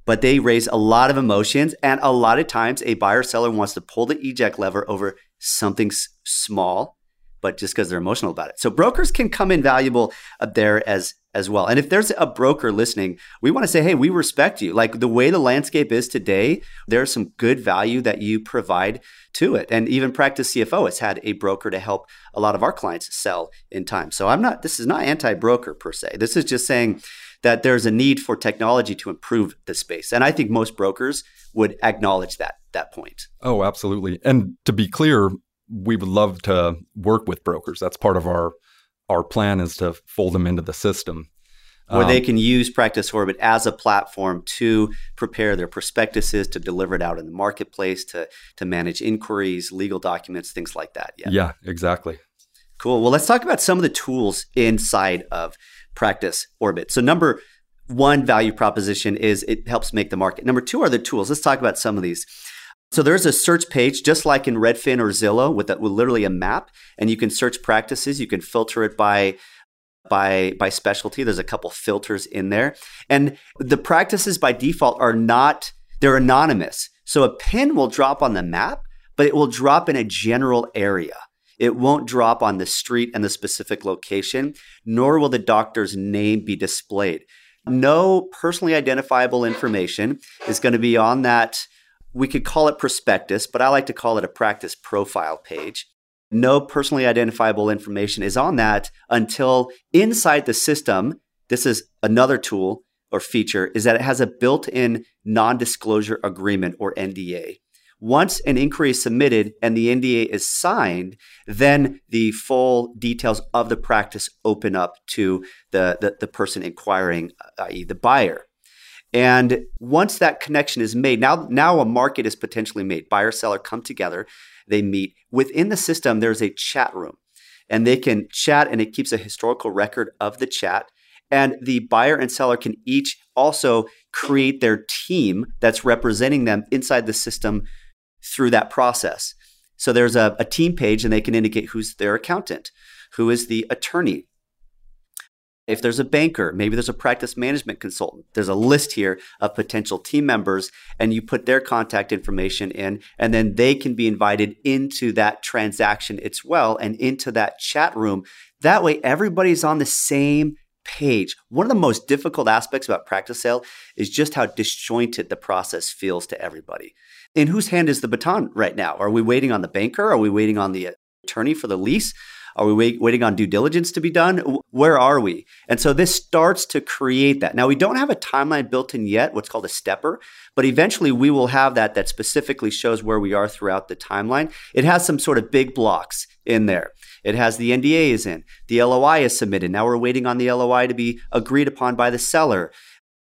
But they raise a lot of emotions, and a lot of times a buyer seller wants to pull the eject lever over something s- small, but just because they're emotional about it. So brokers can come in valuable there as as well. And if there's a broker listening, we want to say, hey, we respect you. Like the way the landscape is today, there's some good value that you provide to it. And even Practice CFO has had a broker to help a lot of our clients sell in time. So I'm not, this is not anti broker per se. This is just saying that there's a need for technology to improve the space. And I think most brokers would acknowledge that that point. Oh, absolutely. And to be clear, we would love to work with brokers. That's part of our our plan is to fold them into the system. Where um, they can use Practice Orbit as a platform to prepare their prospectuses, to deliver it out in the marketplace, to to manage inquiries, legal documents, things like that. Yeah. Yeah, exactly. Cool. Well, let's talk about some of the tools inside of Practice Orbit. So number one value proposition is it helps make the market. Number two are the tools. Let's talk about some of these. So there's a search page, just like in Redfin or Zillow, with, a, with literally a map, and you can search practices. You can filter it by by by specialty. There's a couple filters in there, and the practices by default are not they're anonymous. So a pin will drop on the map, but it will drop in a general area. It won't drop on the street and the specific location, nor will the doctor's name be displayed. No personally identifiable information is going to be on that. We could call it prospectus, but I like to call it a practice profile page. No personally identifiable information is on that until inside the system, this is another tool or feature, is that it has a built in non disclosure agreement or NDA. Once an inquiry is submitted and the NDA is signed, then the full details of the practice open up to the, the, the person inquiring, uh, i.e., the buyer. And once that connection is made, now, now a market is potentially made. Buyer seller come together, they meet. Within the system, there's a chat room, and they can chat, and it keeps a historical record of the chat. And the buyer and seller can each also create their team that's representing them inside the system through that process. So there's a, a team page and they can indicate who's their accountant, who is the attorney. If there's a banker, maybe there's a practice management consultant. There's a list here of potential team members, and you put their contact information in, and then they can be invited into that transaction as well and into that chat room. That way, everybody's on the same page. One of the most difficult aspects about practice sale is just how disjointed the process feels to everybody in whose hand is the baton right now? Are we waiting on the banker? Are we waiting on the attorney for the lease? Are we wait, waiting on due diligence to be done? Where are we? And so this starts to create that. Now, we don't have a timeline built in yet, what's called a stepper, but eventually we will have that that specifically shows where we are throughout the timeline. It has some sort of big blocks in there. It has the NDAs in, the LOI is submitted. Now we're waiting on the LOI to be agreed upon by the seller.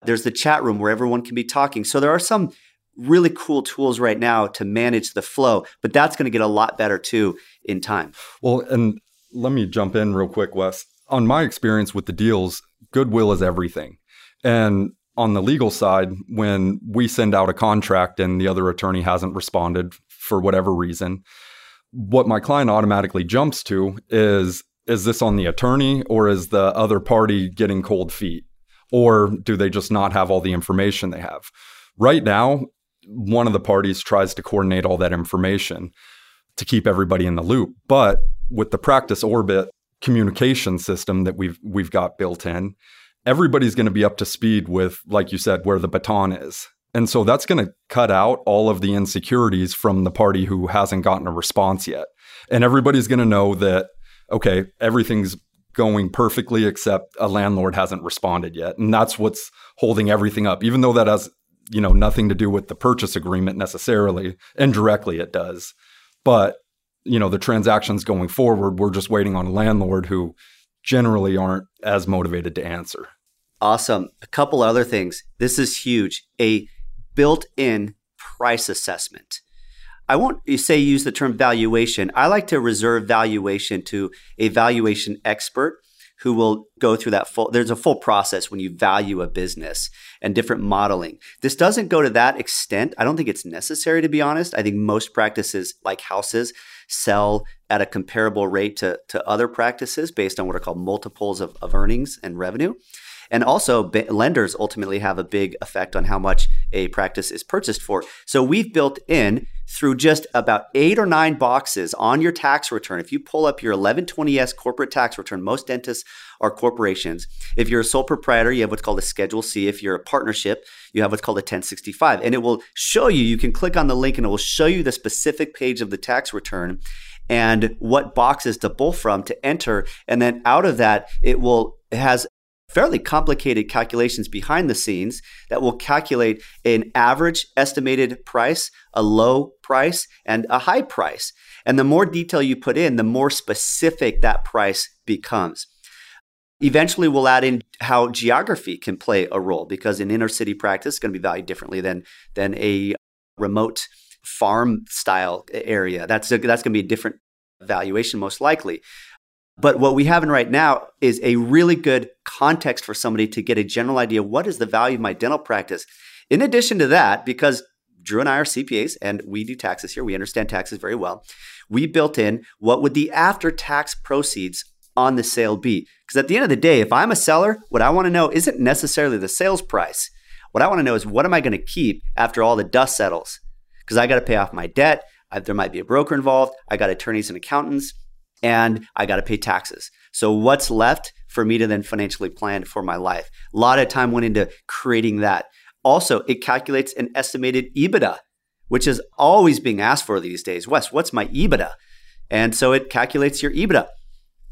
There's the chat room where everyone can be talking. So there are some really cool tools right now to manage the flow, but that's going to get a lot better too in time. Well, and let me jump in real quick, Wes. On my experience with the deals, goodwill is everything. And on the legal side, when we send out a contract and the other attorney hasn't responded for whatever reason, what my client automatically jumps to is is this on the attorney or is the other party getting cold feet? Or do they just not have all the information they have? Right now, one of the parties tries to coordinate all that information to keep everybody in the loop. But with the practice orbit communication system that we've we've got built in, everybody's going to be up to speed with, like you said, where the baton is. And so that's going to cut out all of the insecurities from the party who hasn't gotten a response yet. And everybody's going to know that, okay, everything's going perfectly except a landlord hasn't responded yet. And that's what's holding everything up. Even though that has you know nothing to do with the purchase agreement necessarily indirectly it does but you know the transactions going forward we're just waiting on a landlord who generally aren't as motivated to answer. Awesome. A couple other things. This is huge. A built-in price assessment. I won't say use the term valuation. I like to reserve valuation to a valuation expert who will go through that full there's a full process when you value a business and different modeling. This doesn't go to that extent. I don't think it's necessary to be honest. I think most practices like houses sell at a comparable rate to, to other practices based on what are called multiples of, of earnings and revenue and also, lenders ultimately have a big effect on how much a practice is purchased for. So we've built in through just about eight or nine boxes on your tax return. If you pull up your 1120S corporate tax return, most dentists are corporations. If you're a sole proprietor, you have what's called a Schedule C. If you're a partnership, you have what's called a 1065. And it will show you, you can click on the link and it will show you the specific page of the tax return and what boxes to pull from to enter. And then out of that, it will it has fairly complicated calculations behind the scenes that will calculate an average estimated price, a low price, and a high price. And the more detail you put in, the more specific that price becomes. Eventually, we'll add in how geography can play a role because in inner city practice, it's going to be valued differently than, than a remote farm style area. That's, a, that's going to be a different valuation, most likely. But what we have in right now is a really good context for somebody to get a general idea what is the value of my dental practice. In addition to that, because Drew and I are CPAs and we do taxes here, we understand taxes very well. We built in what would the after tax proceeds on the sale be? Because at the end of the day, if I'm a seller, what I want to know isn't necessarily the sales price. What I want to know is what am I going to keep after all the dust settles? Because I got to pay off my debt. I, there might be a broker involved. I got attorneys and accountants, and I got to pay taxes. So what's left for me to then financially plan for my life? A lot of time went into creating that. Also, it calculates an estimated EBITDA, which is always being asked for these days. Wes, what's my EBITDA? And so it calculates your EBITDA.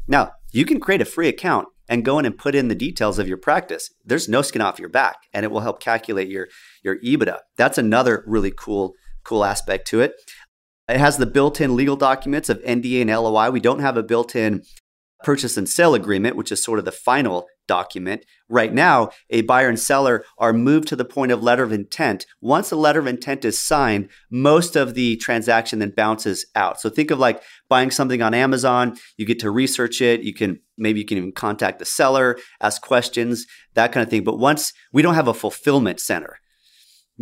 Now, you can create a free account and go in and put in the details of your practice. There's no skin off your back, and it will help calculate your, your EBITDA. That's another really cool, cool aspect to it. It has the built in legal documents of NDA and LOI. We don't have a built in purchase and sale agreement, which is sort of the final document. Right now, a buyer and seller are moved to the point of letter of intent. Once a letter of intent is signed, most of the transaction then bounces out. So think of like buying something on Amazon, you get to research it, you can maybe you can even contact the seller, ask questions, that kind of thing. But once we don't have a fulfillment center,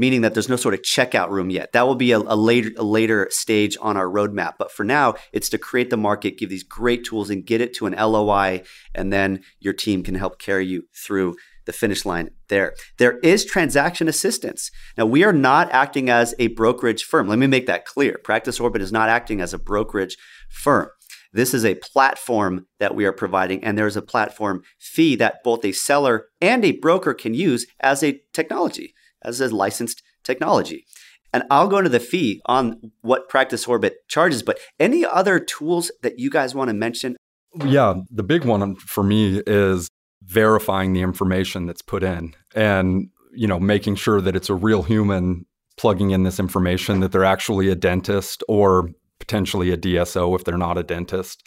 meaning that there's no sort of checkout room yet. That will be a, a, later a later stage on our roadmap. But for now, it's to create the market, give these great tools, and get it to an LOI, and then your team can help carry you through the finish line there. There is transaction assistance. Now, we are not acting as a brokerage firm. Let me make that clear. Practice Orbit is not acting as a brokerage firm. This is a platform that we are providing, and there's a platform fee that both a seller and a broker can use as a technology as a licensed technology. And I'll go into the fee on what Practice Orbit charges, but any other tools that you guys want to mention? Yeah, the big one for me is verifying the information that's put in and you know making sure that it's a real human plugging in this information that they're actually a dentist or potentially a DSO if they're not a dentist.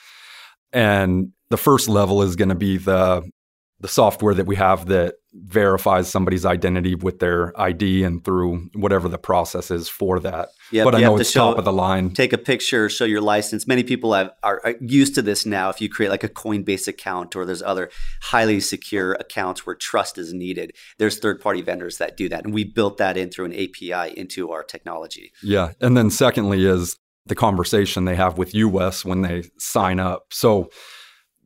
And the first level is going to be the the software that we have that verifies somebody's identity with their ID and through whatever the process is for that. Yep, but I know it's show, top of the line. Take a picture, show your license. Many people have, are, are, used to this now. If you create like a Coinbase account or there's other highly secure accounts where trust is needed, there's third party vendors that do that. And we built that in through an API into our technology. Yeah. And then secondly is the conversation they have with you, Wes, when they sign up. So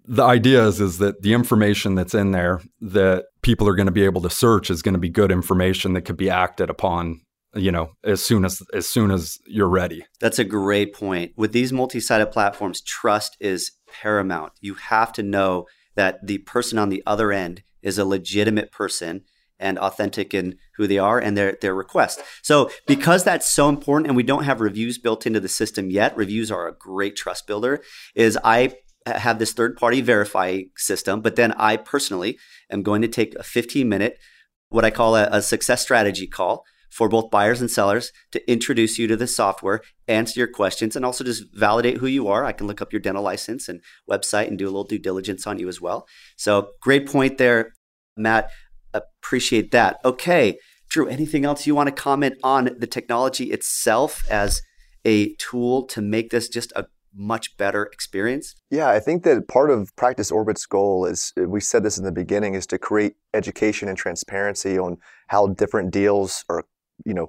the idea is is that the information that's in there that people are going to be able to search is going to be good information that could be acted upon you know as soon as as soon as you're ready. That's a great point. With these multi-sided platforms trust is paramount. You have to know that the person on the other end is a legitimate person and authentic in who they are and their their request. So because that's so important and we don't have reviews built into the system yet, reviews are a great trust builder, is I have this third party verify system, but then I personally am going to take a 15 minute, what I call a, a, success strategy call for both buyers and sellers to introduce you to the software, answer your questions, and also just validate who you are. I can look up your dental license and website and do a little due diligence on you as well. So, great point there, Matt. Appreciate that. Okay, Drew, anything else you want to comment on the technology itself as a tool to make this just a much better experience? Yeah, I think that part of Practice Orbit's goal is, uh, we said this in the beginning, is to create education and transparency on how different deals are, you know,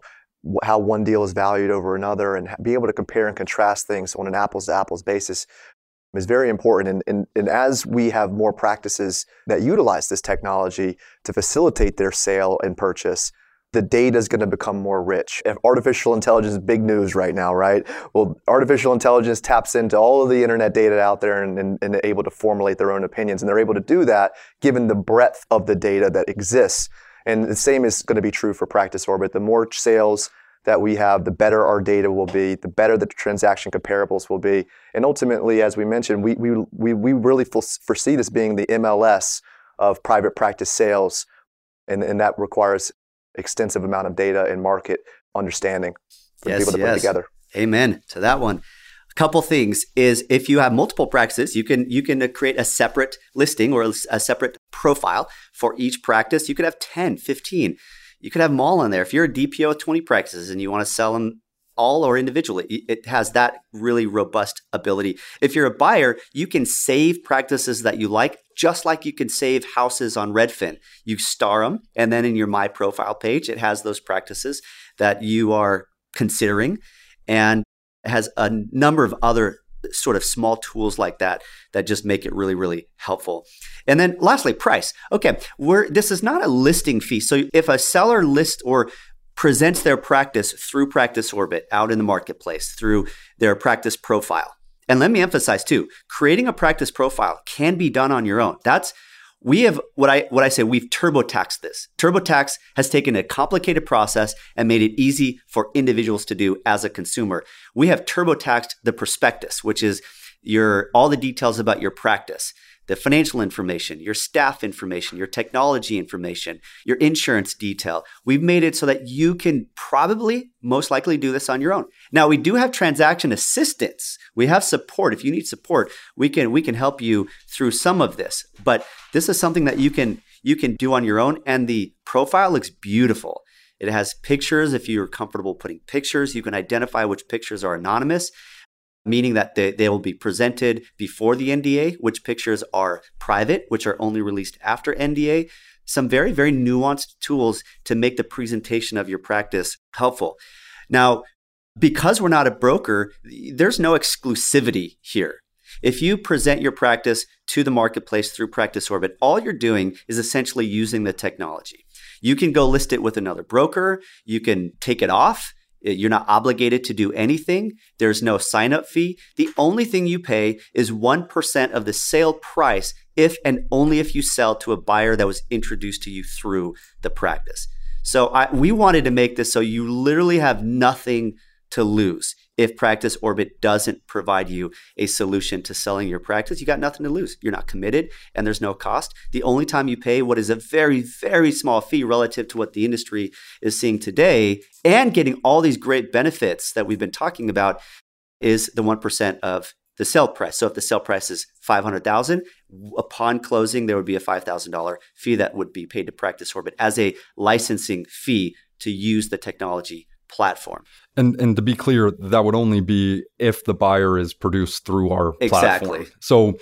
how one deal is valued over another and be able to compare and contrast things on an apples to apples basis is very important. And, and, and, as we have more practices that utilize this technology to facilitate their sale and purchase, the data is going to become more rich. If artificial intelligence is big news right now, right? Well, artificial intelligence taps into all of the internet data out there and, and, and able to formulate their own opinions. And they're able to do that given the breadth of the data that exists. And the same is going to be true for Practice Orbit. The more sales that we have, the better our data will be, the better the transaction comparables will be. And ultimately, as we mentioned, we, we, we, we really foresee this being the MLS of private practice sales, and, and that requires extensive amount of data and market understanding for Yes, people to put together. Amen to that one. A couple things is if you have multiple practices, you can you can create a separate listing or a separate profile for each practice. You could have 10, 15. You could have them all in there. If you're a DPO with 20 practices and you want to sell them all or individually, it has that really robust ability. If you're a buyer, you can save practices that you like, just like you can save houses on Redfin. You star them, and then in your My Profile page, it has those practices that you are considering. And it has a number of other sort of small tools like that that just make it really really helpful and then lastly price okay we're this is not a listing fee so if a seller lists or presents their practice through practice orbit out in the marketplace through their practice profile and let me emphasize too creating a practice profile can be done on your own that's we have what I what I say we've turbotaxed this. TurboTax has taken a complicated process and made it easy for individuals to do as a consumer. We have turbotaxed the prospectus, which is your all the details about your practice, the financial information, your staff information, your technology information, your insurance detail. We've made it so that you can probably most likely do this on your own. Now we do have transaction assistance. We have support. If you need support, we can we can help you through some of this. But this is something that you can you can do on your own and the profile looks beautiful. It has pictures if you're comfortable putting pictures, you can identify which pictures are anonymous meaning that they, they will be presented before the NDA, which pictures are private, which are only released after NDA. Some very, very nuanced tools to make the presentation of your practice helpful. Now, because we're not a broker, there's no exclusivity here. If you present your practice to the marketplace through Practice Orbit, all you're doing is essentially using the technology. You can go list it with another broker, you can take it off, you're not obligated to do anything. There's no sign up fee. The only thing you pay is 1% of the sale price if and only if you sell to a buyer that was introduced to you through the practice. So I, we wanted to make this so you literally have nothing to lose. If Practice Orbit doesn't provide you a solution to selling your practice, you got nothing to lose. You're not committed and there's no cost. The only time you pay what is a very, very small fee relative to what the industry is seeing today and getting all these great benefits that we've been talking about is the 1% of the sale price. So if the sale price is 500,000, upon closing there would be a $5,000 fee that would be paid to Practice Orbit as a licensing fee to use the technology platform. And and to be clear, that would only be if the buyer is produced through our exactly. platform. So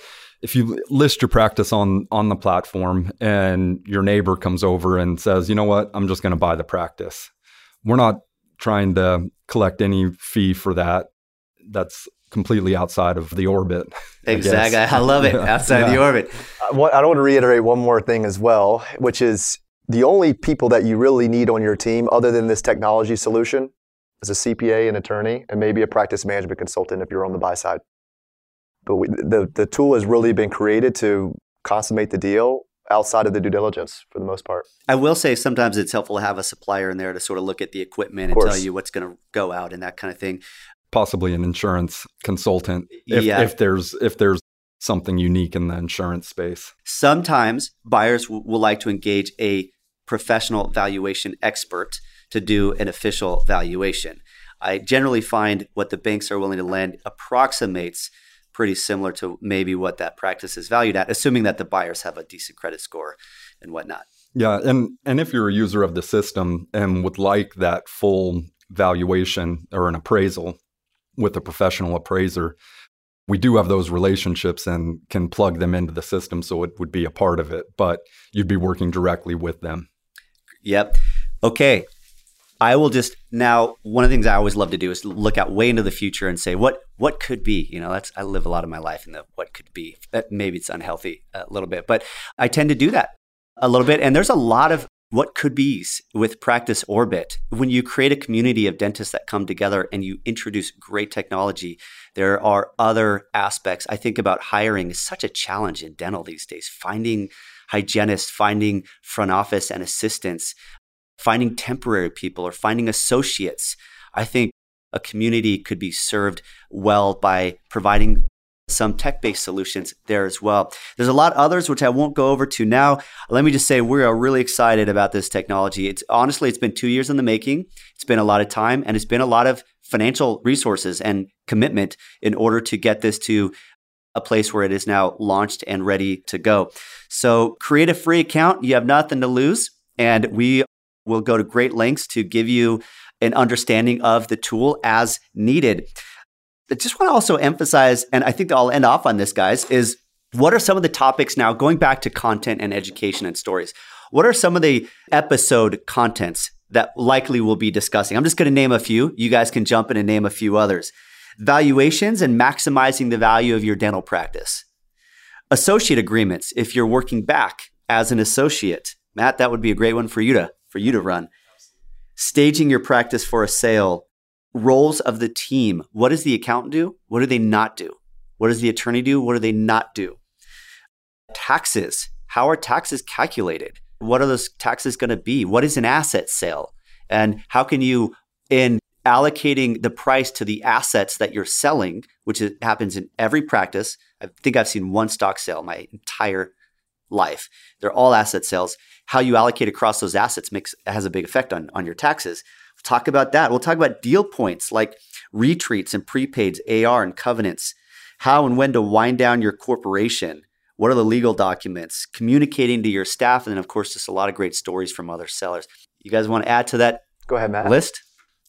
if you list your practice on on the platform and your neighbor comes over and says, "You know what? I'm just going to buy the practice." We're not trying to collect any fee for that. That's completely outside of the orbit. Exactly. I, I love it. Outside yeah. the orbit. Uh, I don't want to reiterate one more thing as well, which is the only people that you really need on your team, other than this technology solution, is a CPA, an attorney, and maybe a practice management consultant if you're on the buy side. But we, the, the tool has really been created to consummate the deal outside of the due diligence for the most part. I will say sometimes it's helpful to have a supplier in there to sort of look at the equipment and tell you what's going to go out and that kind of thing. Possibly an insurance consultant if, yeah. if there's if there's something unique in the insurance space. Sometimes buyers w- will like to engage a professional valuation expert to do an official valuation. I generally find what the banks are willing to lend approximates pretty similar to maybe what that practice is valued at, assuming that the buyers have a decent credit score and whatnot. Yeah, and and if you're a user of the system and would like that full valuation or an appraisal with a professional appraiser, we do have those relationships and can plug them into the system so it would be a part of it, but you'd be working directly with them. Yep. Okay. I will just now one of the things I always love to do is look out way into the future and say what what could be. You know, that's I live a lot of my life in the what could be. Maybe it's unhealthy a little bit, but I tend to do that a little bit. And there's a lot of what could be's with Practice Orbit. When you create a community of dentists that come together and you introduce great technology, there are other aspects. I think about hiring is such a challenge in dental these days. Finding hygienists, finding front office and assistants, finding temporary people or finding associates. I think a community could be served well by providing some tech based solutions there as well. There's a lot others which I won't go over to now. Let me just say we are really excited about this technology. It's honestly it's been 2 years in the making. It's been a lot of time and it's been a lot of financial resources and commitment in order to get this to a place where it is now launched and ready to go. So create a free account. You have nothing to lose and we will go to great lengths to give you an understanding of the tool as needed. I just want to also emphasize, and I think I'll end off on this, guys, is what are some of the topics now, going back to content and education and stories? What are some of the episode contents that likely we'll be discussing? I'm just going to name a few. You guys can jump in and name a few others. Valuations and maximizing the value of your dental practice. Associate agreements, if you're working back as an associate. Matt, that would be a great one for you to for you to run. Staging your practice for a sale roles of the team. What does the accountant do? What do they not do? What does the attorney do? What do they not do? Taxes. How are taxes calculated? What are those taxes going to be? What is an asset sale? And how can you, in allocating the price to the assets that you're selling, which is, happens in every practice, I think I've seen one stock sale my entire life. They're all asset sales. How you allocate across those assets makes has a big effect on, on your taxes We'll talk about that. We'll talk about deal points like retreats and prepaids, AR and covenants, how and when to wind down your corporation. What are the legal documents? Communicating to your staff, and then of course, just a lot of great stories from other sellers. You guys want to add to that? Go ahead, Matt. List.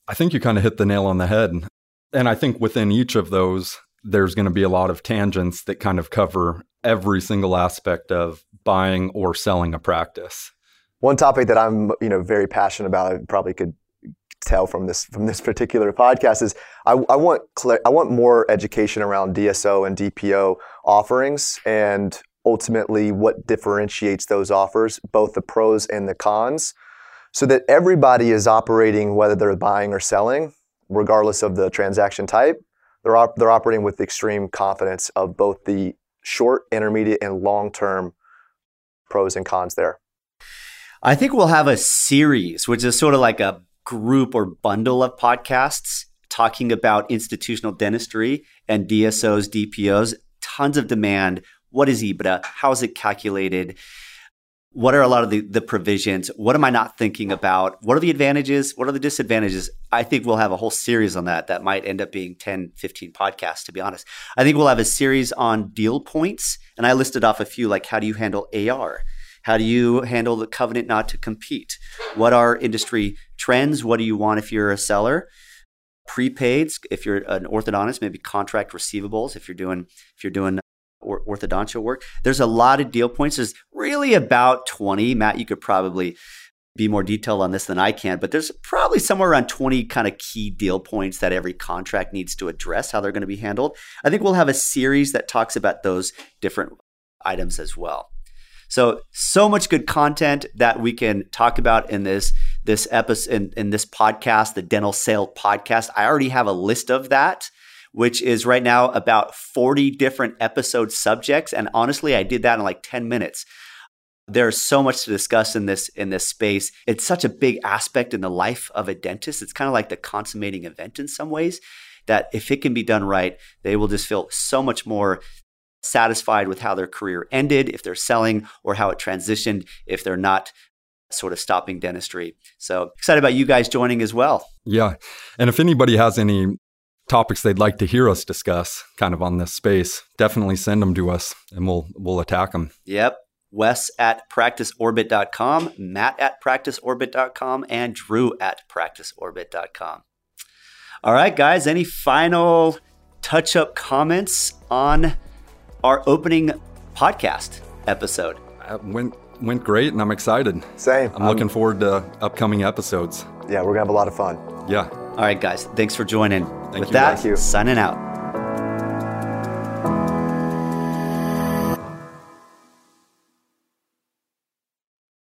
I think you kind of hit the nail on the head, and I think within each of those, there's going to be a lot of tangents that kind of cover every single aspect of buying or selling a practice. One topic that I'm, you know, very passionate about, I probably could tell from this from this particular podcast is I, I want cl- I want more education around DSO and DPO offerings and ultimately what differentiates those offers, both the pros and the cons, so that everybody is operating whether they're buying or selling, regardless of the transaction type. They're op- they're operating with extreme confidence of both the short, intermediate, and long term pros and cons there. I think we'll have a series, which is sort of like a group or bundle of podcasts talking about institutional dentistry and DSOs, DPOs, tons of demand. What is EBITDA? How is it calculated? What are a lot of the, the provisions? What am I not thinking about? What are the advantages? What are the disadvantages? I think we'll have a whole series on that that might end up being 10, 15 podcasts, to be honest. I think we'll have a series on deal points. And I listed off a few like how do you handle AR? How do you handle the covenant not to compete? What are industry trends? What do you want if you're a seller? Prepaids, if you're an orthodontist, maybe contract receivables if you're doing if you're doing orthodontia work. There's a lot of deal points. There's really about 20. Matt, you could probably be more detailed on this than I can, but there's probably somewhere around 20 kind of key deal points that every contract needs to address how they're going to be handled. I think we'll have a series that talks about those different items as well. So so much good content that we can talk about in this this episode in, in this podcast, the Dental Sale podcast. I already have a list of that, which is right now about 40 different episode subjects. And honestly, I did that in like 10 minutes. There's so much to discuss in this in this space. It's such a big aspect in the life of a dentist. It's kind of like the consummating event in some ways that if it can be done right, they will just feel so much more satisfied with how their career ended, if they're selling, or how it transitioned, if they're not sort of stopping dentistry. So excited about you guys joining as well. Yeah. And if anybody has any topics they'd like to hear us discuss kind of on this space, definitely send them to us and we'll we'll attack them. Yep. Wes at practiceorbit.com, Matt at practiceorbit.com, and Drew at practiceorbit.com. All right, guys, any final touch up comments on our opening podcast episode. Uh, went went great, and I'm excited. Same. I'm um, looking forward to upcoming episodes. Yeah, we're gonna have a lot of fun. Yeah. All right, guys. Thanks for joining. Thank With you, that, signing out.